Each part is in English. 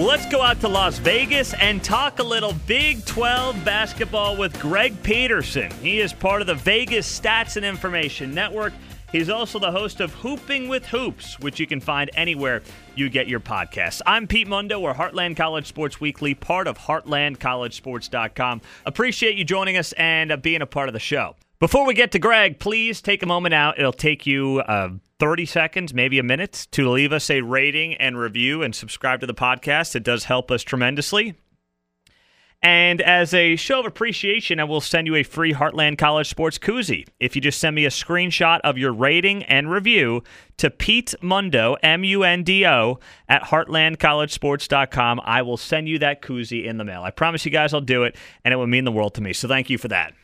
Let's go out to Las Vegas and talk a little Big 12 basketball with Greg Peterson. He is part of the Vegas Stats and Information Network. He's also the host of Hooping with Hoops, which you can find anywhere you get your podcasts. I'm Pete Mundo. We're Heartland College Sports Weekly, part of HeartlandCollegeSports.com. Appreciate you joining us and uh, being a part of the show. Before we get to Greg, please take a moment out. It'll take you uh, 30 seconds, maybe a minute, to leave us a rating and review and subscribe to the podcast. It does help us tremendously. And as a show of appreciation, I will send you a free Heartland College Sports koozie. If you just send me a screenshot of your rating and review to Pete Mundo, M U N D O, at heartlandcollegesports.com, I will send you that koozie in the mail. I promise you guys I'll do it, and it will mean the world to me. So thank you for that.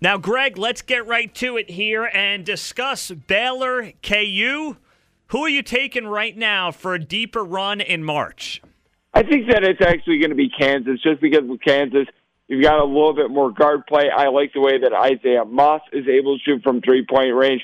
Now, Greg, let's get right to it here and discuss Baylor KU. Who are you taking right now for a deeper run in March? I think that it's actually going to be Kansas, just because with Kansas, you've got a little bit more guard play. I like the way that Isaiah Moss is able to shoot from three point range.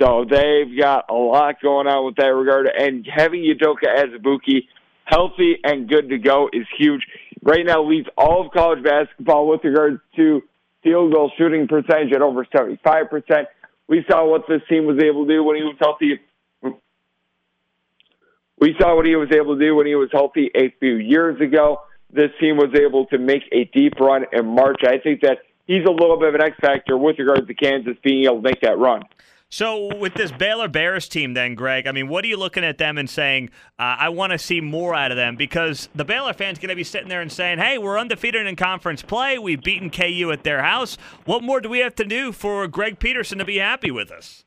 So they've got a lot going on with that regard. And having Udoka Azubuike healthy and good to go is huge. Right now leads all of college basketball with regards to field goal shooting percentage at over 75%. We saw what this team was able to do when he was healthy. We saw what he was able to do when he was healthy a few years ago. This team was able to make a deep run in March. I think that he's a little bit of an X factor with regards to Kansas being able to make that run. So, with this Baylor Bears team, then, Greg, I mean, what are you looking at them and saying, uh, I want to see more out of them? Because the Baylor fans going to be sitting there and saying, hey, we're undefeated in conference play. We've beaten KU at their house. What more do we have to do for Greg Peterson to be happy with us?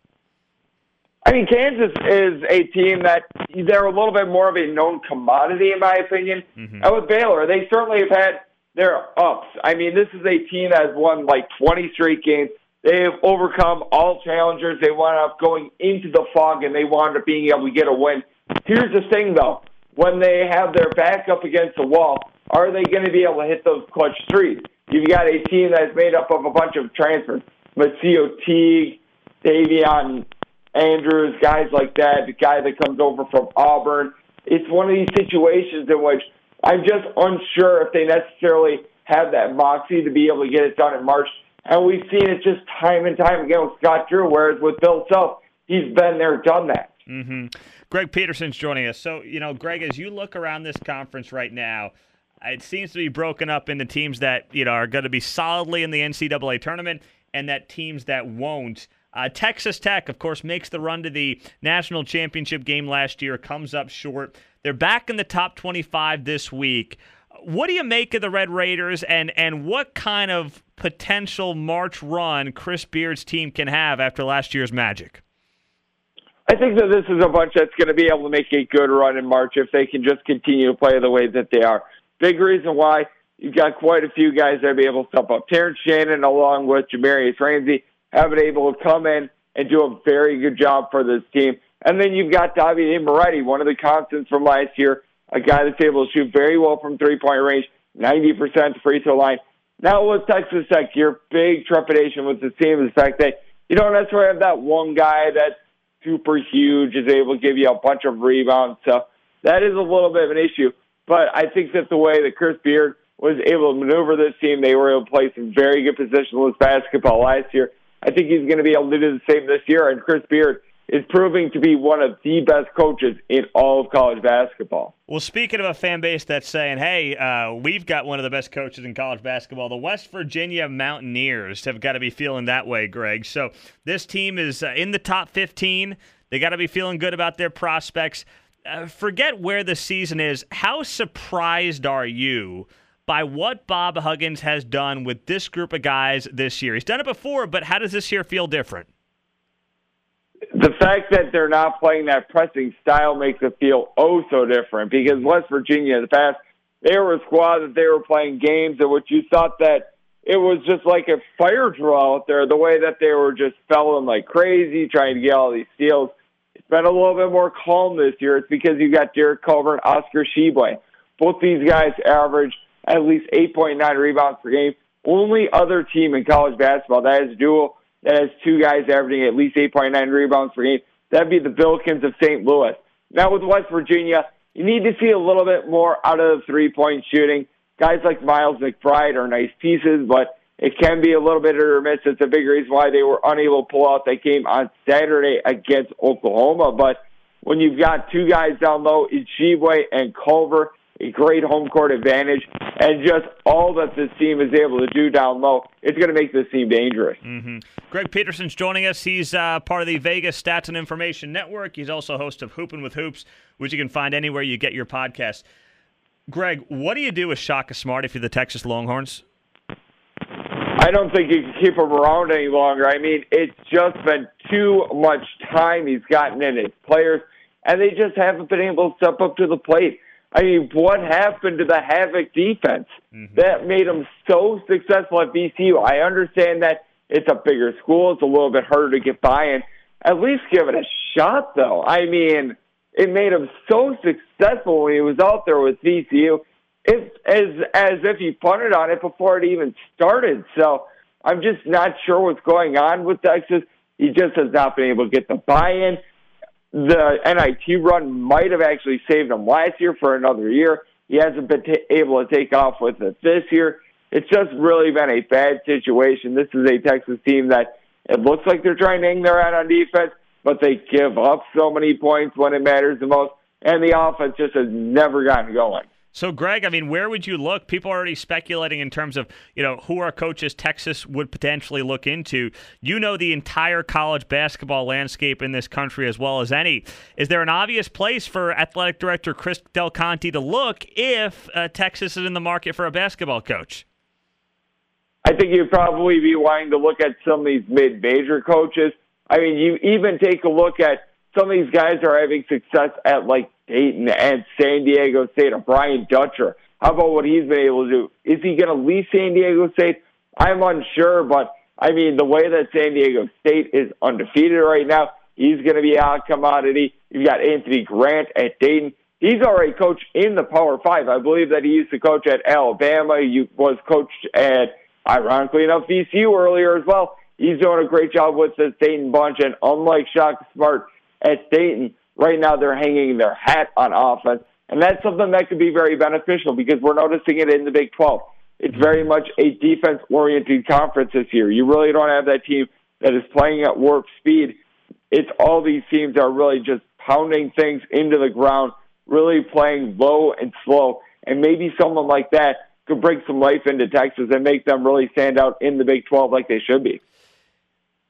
I mean, Kansas is a team that they're a little bit more of a known commodity, in my opinion. Mm-hmm. And with Baylor, they certainly have had their ups. I mean, this is a team that has won like 20 straight games they have overcome all challengers. They wound up going into the Phog and they wound up being able to get a win. Here's the thing, though. When they have their back up against the wall, are they going to be able to hit those clutch threes? You've got a team that's made up of a bunch of transfers. MaCio Teague, Davion Andrews, guys like that, the guy that comes over from Auburn. It's one of these situations in which I'm just unsure if they necessarily have that moxie to be able to get it done in March. And we've seen it just time and time again with Scott Drew, whereas with Bill Self, he's been there, done that. Mm-hmm. Greg Peterson's joining us. So, you know, Greg, as you look around this conference right now, it seems to be broken up into teams that, you know, are going to be solidly in the NCAA tournament and that teams that won't. Uh, Texas Tech, of course, makes the run to the national championship game last year, comes up short. They're back in the top 25 this week. What do you make of the Red Raiders, and and what kind of potential March run Chris Beard's team can have after last year's magic? I think that this is a bunch that's going to be able to make a good run in March if they can just continue to play the way that they are. Big reason why you've got quite a few guys that be able to step up. Terrence Shannon, along with Jahmi'us Ramsey, have been able to come in and do a very good job for this team. And then you've got Davide Moretti, one of the constants from last year, a guy that's able to shoot very well from three point range, 90% free throw line. Now with Texas Tech, your big trepidation with the team is the fact that you don't necessarily have that one guy that's super huge, is able to give you a bunch of rebounds. So that is a little bit of an issue. But I think that the way that Chris Beard was able to maneuver this team, they were able to play some very good positionless basketball last year. I think he's going to be able to do the same this year. And Chris Beard is proving to be one of the best coaches in all of college basketball. Well, speaking of a fan base that's saying, hey, uh, we've got one of the best coaches in college basketball, the West Virginia Mountaineers have got to be feeling that way, Greg. So this team is uh, in the top 15. They got to be feeling good about their prospects. Uh, forget where the season is. How surprised are you? by what Bob Huggins has done with this group of guys this year. He's done it before, but how does this year feel different? The fact that they're not playing that pressing style makes it feel oh so different because West Virginia in the past they were a squad that they were playing games in which you thought that it was just like a fire drill out there, the way that they were just felling like crazy, trying to get all these steals. It's been a little bit more calm this year. It's because you've got Derek Culver and Oscar Tshiebwe. Both these guys average at least 8.9 rebounds per game. Only other team in college basketball that has a dual that has two guys averaging at least 8.9 rebounds per game. That'd be the Billikens of St. Louis. Now with West Virginia, you need to see a little bit more out of the three point shooting. Guys like Miles McBride are nice pieces, but it can be a little bit of a miss. It's a big reason why they were unable to pull out that game on Saturday against Oklahoma. But when you've got two guys down low, Tshiebwe and Culver, a great home court advantage, and just all that this team is able to do down low, it's going to make this team dangerous. Mm-hmm. Greg Peterson's joining us. He's uh, part of the Vegas Stats and Information Network. He's also host of Hooping with Hoops, which you can find anywhere you get your podcast. Greg, what do you do with Shaka Smart if you're the Texas Longhorns? I don't think you can keep him around any longer. I mean, it's just been too much time he's gotten in his players, and they just haven't been able to step up to the plate. I mean, what happened to the Havoc defense mm-hmm. that made them so successful at VCU? I understand that it's a bigger school, it's a little bit harder to get by in. At least give it a shot, though. I mean, it made him so successful when he was out there with VCU. It's as as if he punted on it before it even started. So I'm just not sure what's going on with Texas. He just has not been able to get the buy-in the NIT run might have actually saved him last year for another year. He hasn't been t- able to take off with it this year. It's just really been a bad situation. This is a Texas team that it looks like they're trying to hang their head on defense, but they give up so many points when it matters the most, and the offense just has never gotten going. So, Greg, I mean, where would you look? People are already speculating in terms of, you know, who are coaches Texas would potentially look into. You know the entire college basketball landscape in this country as well as any. Is there an obvious place for athletic director Chris Del Conte to look if uh, Texas is in the market for a basketball coach? I think you'd probably be wanting to look at some of these mid-major coaches. I mean, you even take a look at some of these guys are having success at like Dayton and San Diego State or Brian Dutcher. How about what he's been able to do? Is he going to leave San Diego State? I'm unsure, but I mean, the way that San Diego State is undefeated right now, he's going to be a commodity. You've got Anthony Grant at Dayton. He's already coached in the Power Five. I believe that he used to coach at Alabama. He was coached at, ironically enough, VCU earlier as well. He's doing a great job with this Dayton bunch, and unlike Shaka Smart at Dayton, right now they're hanging their hat on offense. And that's something that could be very beneficial because we're noticing it in the Big 12. It's very much a defense oriented conference this year. You really don't have that team that is playing at warp speed. It's all these teams are really just pounding things into the ground, really playing low and slow. And maybe someone like that could bring some life into Texas and make them really stand out in the Big 12 like they should be.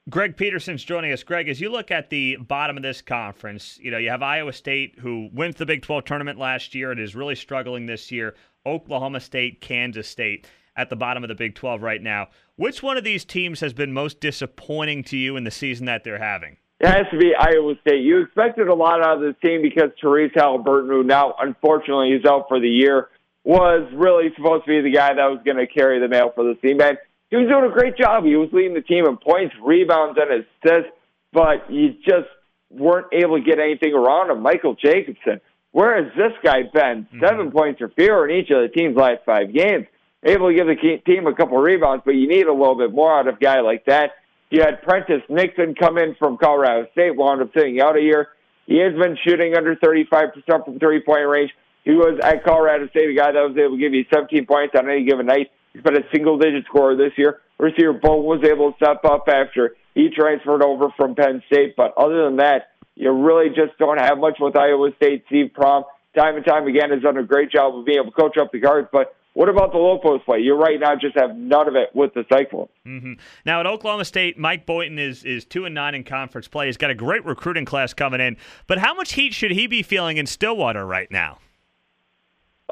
Greg Peterson's joining us. Greg, as you look at the bottom of this conference, you know, you have Iowa State who to the Big 12 tournament last year and is really struggling this year. Oklahoma State, Kansas State at the bottom of the Big 12 right now. Which one of these teams has been most disappointing to you in the season that they're having? It has to be Iowa State. You expected a lot out of this team because Tyrese Haliburton, who now unfortunately is out for the year, was really supposed to be the guy that was going to carry the mail for the team. And he was doing a great job. He was leading the team in points, rebounds, and assists, but you just weren't able to get anything around him. Michael Jacobson, where has this guy been? Mm-hmm. Seven points or fewer in each of the team's last five games. Able to give the team a couple of rebounds, but you need a little bit more out of a guy like that. You had Prentiss Nixon come in from Colorado State, wound up sitting out a year. He has been shooting under 35% from three point range. He was at Colorado State, a guy that was able to give you 17 points on any given night. He's been a single digit scorer this year. Rasir Bolton was able to step up after he transferred over from Penn State. But other than that, you really just don't have much with Iowa State. Steve Prohm, time and time again, has done a great job of being able to coach up the guards. But what about the low post play? You right now just have none of it with the Cyclones. Mm-hmm. Now at Oklahoma State, Mike Boynton is is two and nine in conference play. He's got a great recruiting class coming in. But how much heat should he be feeling in Stillwater right now?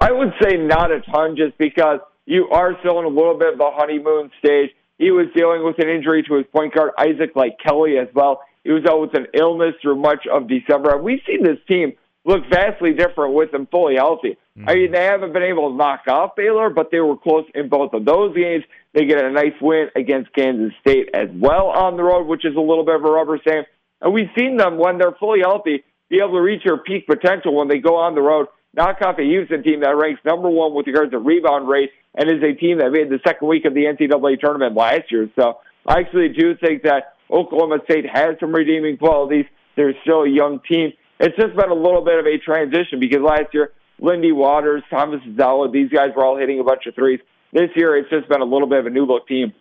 I would say not a ton, just because you are still in a little bit of the honeymoon stage. He was dealing with an injury to his point guard, Isaac Likekele, as well. He was out with an illness through much of December. And we've seen this team look vastly different with him fully healthy. Mm-hmm. I mean, they haven't been able to knock off Baylor, but they were close in both of those games. They get a nice win against Kansas State as well on the road, which is a little bit of a rubber stamp. And we've seen them, when they're fully healthy, be able to reach their peak potential when they go on the road knock off a Houston team that ranks number one with regards to rebound rate and is a team that made the second week of the NCAA tournament last year. So I actually do think that Oklahoma State has some redeeming qualities. They're still a young team. It's just been a little bit of a transition because last year, Lindy Waters, Thomas Zella, these guys were all hitting a bunch of threes. This year, it's just been a little bit of a new look team.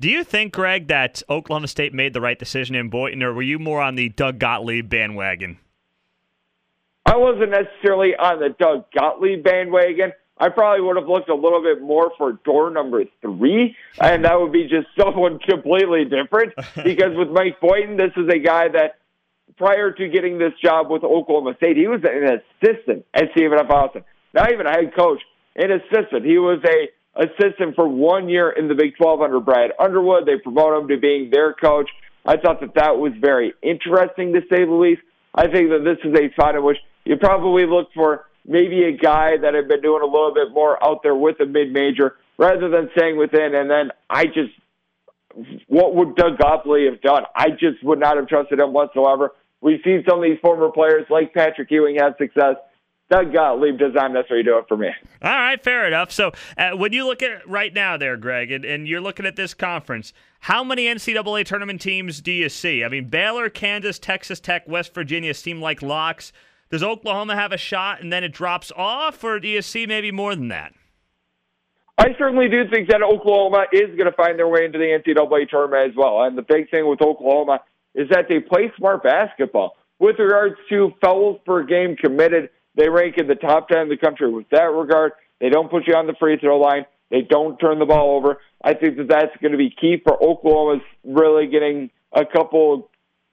Do you think, Greg, that Oklahoma State made the right decision in Boynton, or were you more on the Doug Gottlieb bandwagon? I wasn't necessarily on the Doug Gottlieb bandwagon. I probably would have looked a little bit more for door number three, and that would be just someone completely different. Because with Mike Boynton, this is a guy that prior to getting this job with Oklahoma State, he was an assistant at Stephen F. Austin, not even a head coach, an assistant. He was a assistant for one year in the Big 12 under Brad Underwood. They promoted him to being their coach. I thought that that was very interesting to say the least. I think that this is a spot in which you probably look for maybe a guy that had been doing a little bit more out there with a mid major rather than staying within. And then I just, what would Doug Gottlieb have done? I just would not have trusted him whatsoever. We've seen some of these former players like Patrick Ewing have success. Doug Gottlieb does not necessarily do it for me. All right, fair enough. So uh, when you look at it right now, there, Greg, and, and, you're looking at this conference, how many NCAA tournament teams do you see? I mean, Baylor, Kansas, Texas Tech, West Virginia seem like locks. Does Oklahoma have a shot and then it drops off, or do you see maybe more than that? I certainly do think that Oklahoma is going to find their way into the NCAA tournament as well. And the big thing with Oklahoma is that they play smart basketball. With regards to fouls per game committed, they rank in the top 10 in the country with that regard. They don't put you on the free throw line. They don't turn the ball over. I think that that's going to be key for Oklahoma's really getting a couple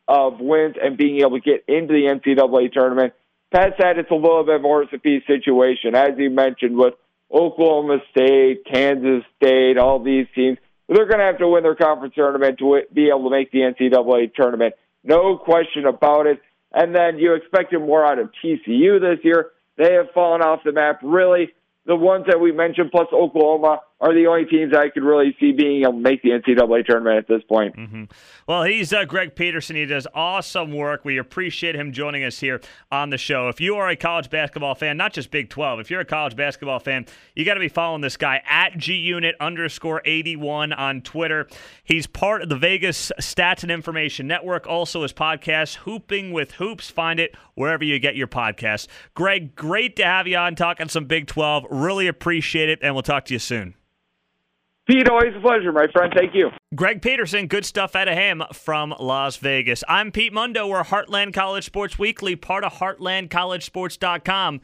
of wins and being able to get into the NCAA tournament. Past that, it's a little bit more of a piece situation, as you mentioned, with Oklahoma State, Kansas State, all these teams. They're going to have to win their conference tournament to be able to make the NCAA tournament. No question about it. And then you expected more out of TCU this year. They have fallen off the map. Really, the ones that we mentioned, plus Oklahoma, are the only teams I could really see being able to make the NCAA tournament at this point. Mm-hmm. Well, he's uh, Greg Peterson. He does awesome work. We appreciate him joining us here on the show. If you are a college basketball fan, not just Big 12, if you're a college basketball fan, you got to be following this guy at GUnit underscore 81 on Twitter. He's part of the Vegas Stats and Information Network, also his podcast, Hooping with Hoops. Find it wherever you get your podcasts. Greg, great to have you on talking some Big 12. Really appreciate it, and we'll talk to you soon. Pete, always a pleasure, my friend. Thank you. Greg Peterson, good stuff out of him from Las Vegas. I'm Pete Mundo. We're Heartland College Sports Weekly, part of HeartlandCollegeSports.com.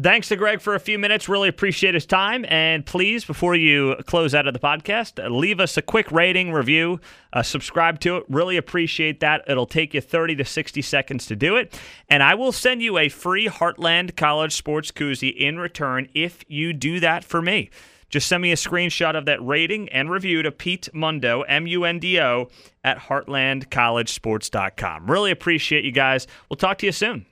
Thanks to Greg for a few minutes. Really appreciate his time. And please, before you close out of the podcast, leave us a quick rating, review, uh, subscribe to it. Really appreciate that. It'll take you 30 to 60 seconds to do it. And I will send you a free Heartland College Sports koozie in return if you do that for me. Just send me a screenshot of that rating and review to Pete Mundo, M U N D O, at heartlandcollegesports.com. Really appreciate you guys. We'll talk to you soon.